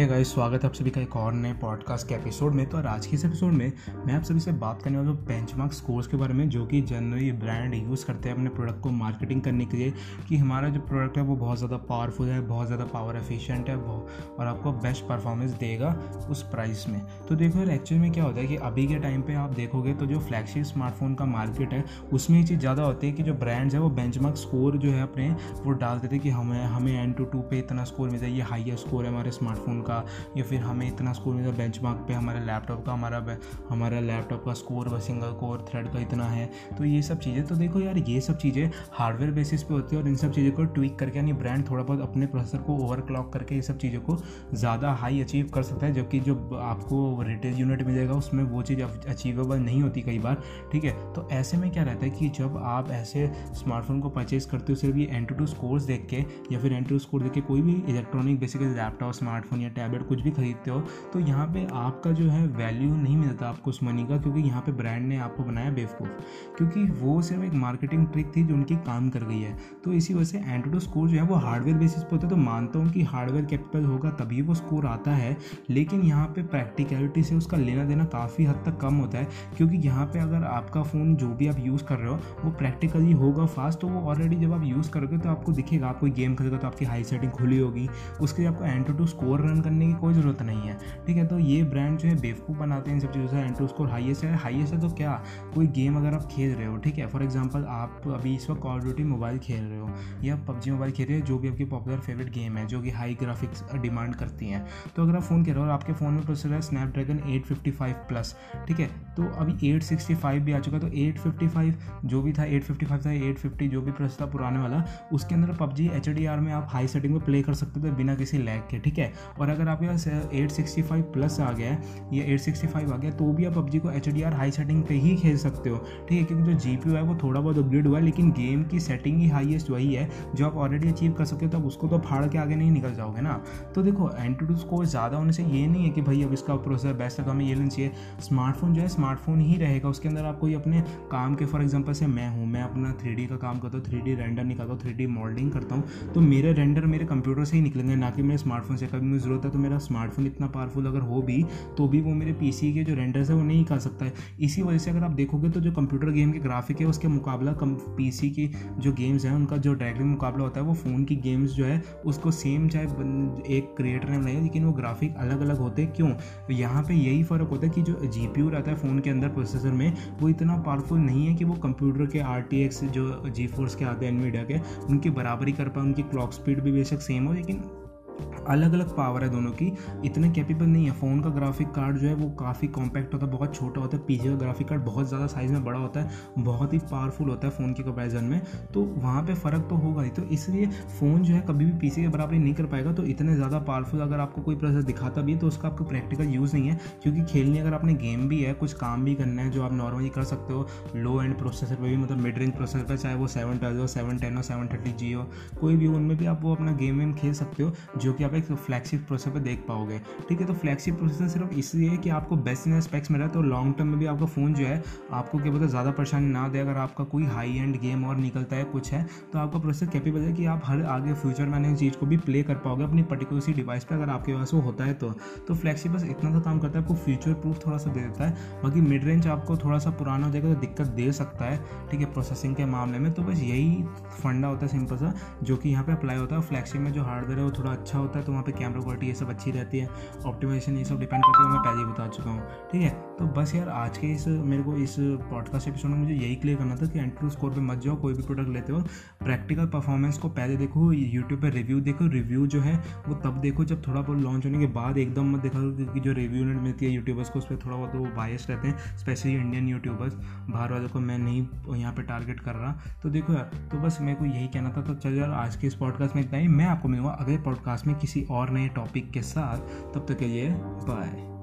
है गाइस स्वागत है आप सभी का एक और नए पॉडकास्ट के एपिसोड में। तो आज के इस एपिसोड में मैं आप सभी से बात करने वाला हूँ बेंचमार्क स्कोर्स के बारे में, जो कि जनरली ब्रांड यूज़ करते हैं अपने प्रोडक्ट को मार्केटिंग करने के लिए, कि हमारा जो प्रोडक्ट है वो बहुत ज़्यादा पावरफुल है, बहुत ज़्यादा पावर एफिशिएंट है और आपको बेस्ट परफॉर्मेंस देगा उस प्राइस में। तो देखो यार एक्चुअली में क्या होता है कि अभी के टाइम पर आप देखोगे तो जो फ्लैगशिप स्मार्टफ़ोन का मार्केट है, उसमें ये चीज़ ज़्यादा होती है कि जो ब्रांड्स है वो बेंच स्कोर जो है अपने वो डाल देते कि हमें हमें एन टू टू पे इतना स्कोर मिलता है ये हाइएस्ट स्कोर है हमारे स्मार्टफ़ोन का। या फिर हमें इतना स्कोर मिला बेंच मार्क पे हमारे लैपटॉप का, हमारा हमारा लैपटॉप का स्कोर व सिंगल कोर थ्रेड का इतना है तो ये सब चीज़ें तो देखो यार, ये सब चीज़ें हार्डवेयर बेसिस पे होती है और इन सब चीज़ों को ट्विक करके, यानी ब्रांड थोड़ा बहुत अपने प्रोसेसर को ओवर क्लॉक करके ये सब चीज़ों को ज़्यादा हाई अचीव कर सकता है, जबकि जो आपको रिटेल यूनिट मिलेगा, उसमें वो चीज़ अचीवेबल नहीं होती कई बार, ठीक है? तो ऐसे में क्या रहता है कि जब आप ऐसे स्मार्टफ़ोन को परचेज करते हो, सिर्फ़ ये एन टू टू स्कोर्स देख के, या फिर एन टू स्कोर देख के कोई भी इलेक्ट्रॉनिक बेसिकली लैपटॉप स्मार्टफ़ोन या टैबलेट कुछ भी खरीदते हो तो यहाँ पे आपका जो है वैल्यू नहीं मिलता आपको उस मनी का, क्योंकि यहाँ पे ब्रांड ने आपको बनाया बेवकूफ़। क्योंकि वो सिर्फ़ एक मार्केटिंग ट्रिक थी जो उनकी काम कर गई है। तो इसी वजह से एंटोडो स्कोर जो है वो हार्डवेयर बेसिस पर होता है तो मानता हूँ कि हार्डवेयर कैपेबल होगा तभी वो स्कोर आता है। लेकिन यहाँ पर प्रैक्टिकलिटी से उसका लेना देना काफ़ी हद तक कम होता है, क्योंकि यहाँ पर अगर आपका फ़ोन जो भी आप यूज़ कर रहे हो, वो प्रैक्टिकली होगा फास्ट तो वो ऑलरेडी जब आप यूज़ करोगे तो आपको दिखेगा, आप कोई गेम खेलोगे तो आपकी हाई सेटिंग खुली होगी। उसके लिए आपको एंटो स्कोर रन करने की कोई ज़रूरत नहीं है। ठीक है तो ये ब्रांड जो है बेवकूफ़ बनाते हैं इन सब चीज़ों से। टू स्कोर हाइएस्ट है। हाइएस्ट है तो क्या? कोई गेम अगर आप खेल रहे हो, ठीक है? फॉर एग्ज़ाम्पल आप अभी इस वक्त कॉल ड्यूटी मोबाइल खेल रहे हो, या पबजी मोबाइल खेल रहे हो, जो भी आपकी पॉपुलर फेवरेट गेम है, जो कि हाई ग्राफिक्स डिमांड करती हैं। तो अगर आप फ़ोन खेल रहे हो और आपके फ़ोन में प्रोसेसर है Snapdragon eight fifty five plus ठीक है? तो अभी एट सिक्सटी फाइव भी आ चुका है तो एट फिफ्टी फाइव जो भी था एट फिफ्टी फाइव था एट फिफ्टी जो भी प्रोसेसर था पुराने वाला, उसके अंदर पबजी एच डी आर में आप हाई सेटिंग में प्ले कर सकते थे बिना किसी लैग के, ठीक है? और अगर आपके पास एट सिक्सटी फाइव प्लस आ गया है, या एट आ गया तो भी आप पबजी को H D R high setting पे ही खेल सकते हो। ठीक है, क्योंकि जो जी पी है, वो थोड़ा बहुत अपग्रेड हुआ है, लेकिन गेम की सेटिंग ही हाइएस्ट वही है। जो आप ऑलरेडी अचीव कर सकते हो, तब उसको तो फाड़ के आगे नहीं निकल जाओगे ना। तो देखो एंटी स्कोर ज़्यादा होने से ये नहीं है कि भाई अब इसका प्रोसेसर बेस्ट है तो हमें ये लेना चाहिए। स्मार्टफ़ोन जो है स्मार्टफ़ोन ही रहेगा। उसके अंदर आप कोई अपने काम के फॉर एग्ज़ाम्पल से मैं हूँ, मैं अपना थ्री का काम करता हूँ थ्री रेंडर निकालता हूँ थ्री मॉडलिंग करता हूँ तो मेरे रेंडर मेरे कंप्यूटर से ही निकलेंगे, ना कि मेरे स्मार्टफ़ोन से। कभी मुझे ज़रूरत है तो मेरा स्मार्टफ़ोन इतना पावरफुल अगर हो भी तो भी वो मेरे पीसी के जो रेंडर्स है, वो नहीं कर सकता है। इसी वजह से अगर आप देखोगे तो जो कंप्यूटर गेम के ग्राफिक है, उसके मुकाबला कम पीसी की जो गेम्स हैं, उनका जो डायरेक्टली मुकाबला होता है, वो फ़ोन की गेम्स जो है, उसको सेम चाहे एक क्रिएटर बनाया लेकिन वो ग्राफिक अलग अलग होते हैं क्यों? यहाँ पे यही फ़र्क होता है कि जो जी रहता है फ़ोन के अंदर प्रोसेसर में, वो इतना पावरफुल नहीं है कि वो कंप्यूटर के आरटीएक्स जो जी के आते हैं एनवीडिया के, उनकी बराबरी कर पाए, उनकी क्लॉक स्पीड भी बेशक सेम हो, लेकिन अलग अलग पावर है दोनों की। इतने कैपेबल नहीं है। फ़ोन का ग्राफिक कार्ड जो है, वो काफ़ी कॉम्पैक्ट होता है, बहुत छोटा होता है। पीछे का ग्राफिक कार्ड बहुत ज़्यादा साइज़ में बड़ा होता है। बहुत ही पावरफुल होता है फ़ोन के कंपेरिजन में। तो वहाँ पर फ़र्क तो होगा ही। तो इसलिए फ़ोन जो है, कभी भी पीसी के बराबर नहीं कर पाएगा। तो इतने ज़्यादा पावरफुल अगर आपको कोई प्रोसेस दिखाता भी है तो उसका आपको प्रैक्टिकल यूज़ नहीं है। क्योंकि खेलनी अगर आपने गेम भी है, कुछ काम भी करना है, जो आप नॉर्मली कर सकते हो लो एंड प्रोसेसर पर भी मतलब मिड रेंज प्रोसेसर पर चाहे वो सेवन ट्वेल्व हो सेवन टेन हो सेवन थर्टी जी हो, कोई भी उनमें भी आप वो अपना गेम वेम खेल सकते हो, जो कि आप एक फ्लैगशिप प्रोसेसर पर देख पाओगे। ठीक है तो फ्लैगशिप प्रोसेसर सिर्फ़ इसलिए है कि आपको बेस्ट इन स्पेक्स मिला तो लॉन्ग टर्म में भी आपका फ़ोन जो है, आपको क्या पता ज़्यादा परेशानी ना दे। अगर आपका कोई हाई एंड गेम और निकलता है, कुछ है तो आपका प्रोसेसर कैपेबल है कि आप हर आगे फ्यूचर में आने चीज़ को भी प्ले कर पाओगे अपनी पर्टिकुलर सी डिवाइस पर अगर आपके पास वो होता है तो। तो फ्लैगशिप बस इतना सा काम करता है, आपको फ्यूचर प्रूफ थोड़ा सा दे देता है। बाकी मिड रेंज आपको थोड़ा सा पुराना हो जाएगा तो दिक्कत दे सकता है। ठीक है प्रोसेसिंग के मामले में तो बस यही फंडा होता है सिंपल सा, जो कि यहाँ पे अप्लाई होता है। फ्लैगशिप में जो हार्डवेयर है, वो थोड़ा अच्छा होता है। तो वहाँ पे कैमरा क्वालिटी ये सब अच्छी रहती है। ऑप्टिमाइजेशन ये सब डिपेंड करती है, मैं पहले ही बता चुका हूँ, ठीक है? तो बस यार, आज के इस, मेरे को इस पॉडकास्ट एपिसोड में मुझे यही क्लियर करना था कि एंट्रो स्कोर पे मत जाओ, कोई भी प्रोडक्ट लेते हो प्रैक्टिकल परफॉर्मेंस को पहले देखो यूट्यूब पर रिव्यू देखो रिव्यू जो है, वो तब देखो जब थोड़ा बहुत लॉन्च होने के बाद एकदम मत देखा कि जो रिव्यू मिलती है यूट्यूबर्स को, उस पर थोड़ा बहुत वो बायस रहते हैं स्पेशली इंडियन यूट्यूबर्स बाहर वालों को मैं नहीं यहाँ पर टारगेट कर रहा। तो देखो यार तो बस मेरे को यही कहना था तो चल यार, आज के इस पॉडकास्ट में इतना ही। मैं आपको मिलूँगा अगले पॉडकास्ट में किसी और नए टॉपिक के साथ तब तक के लिए बाय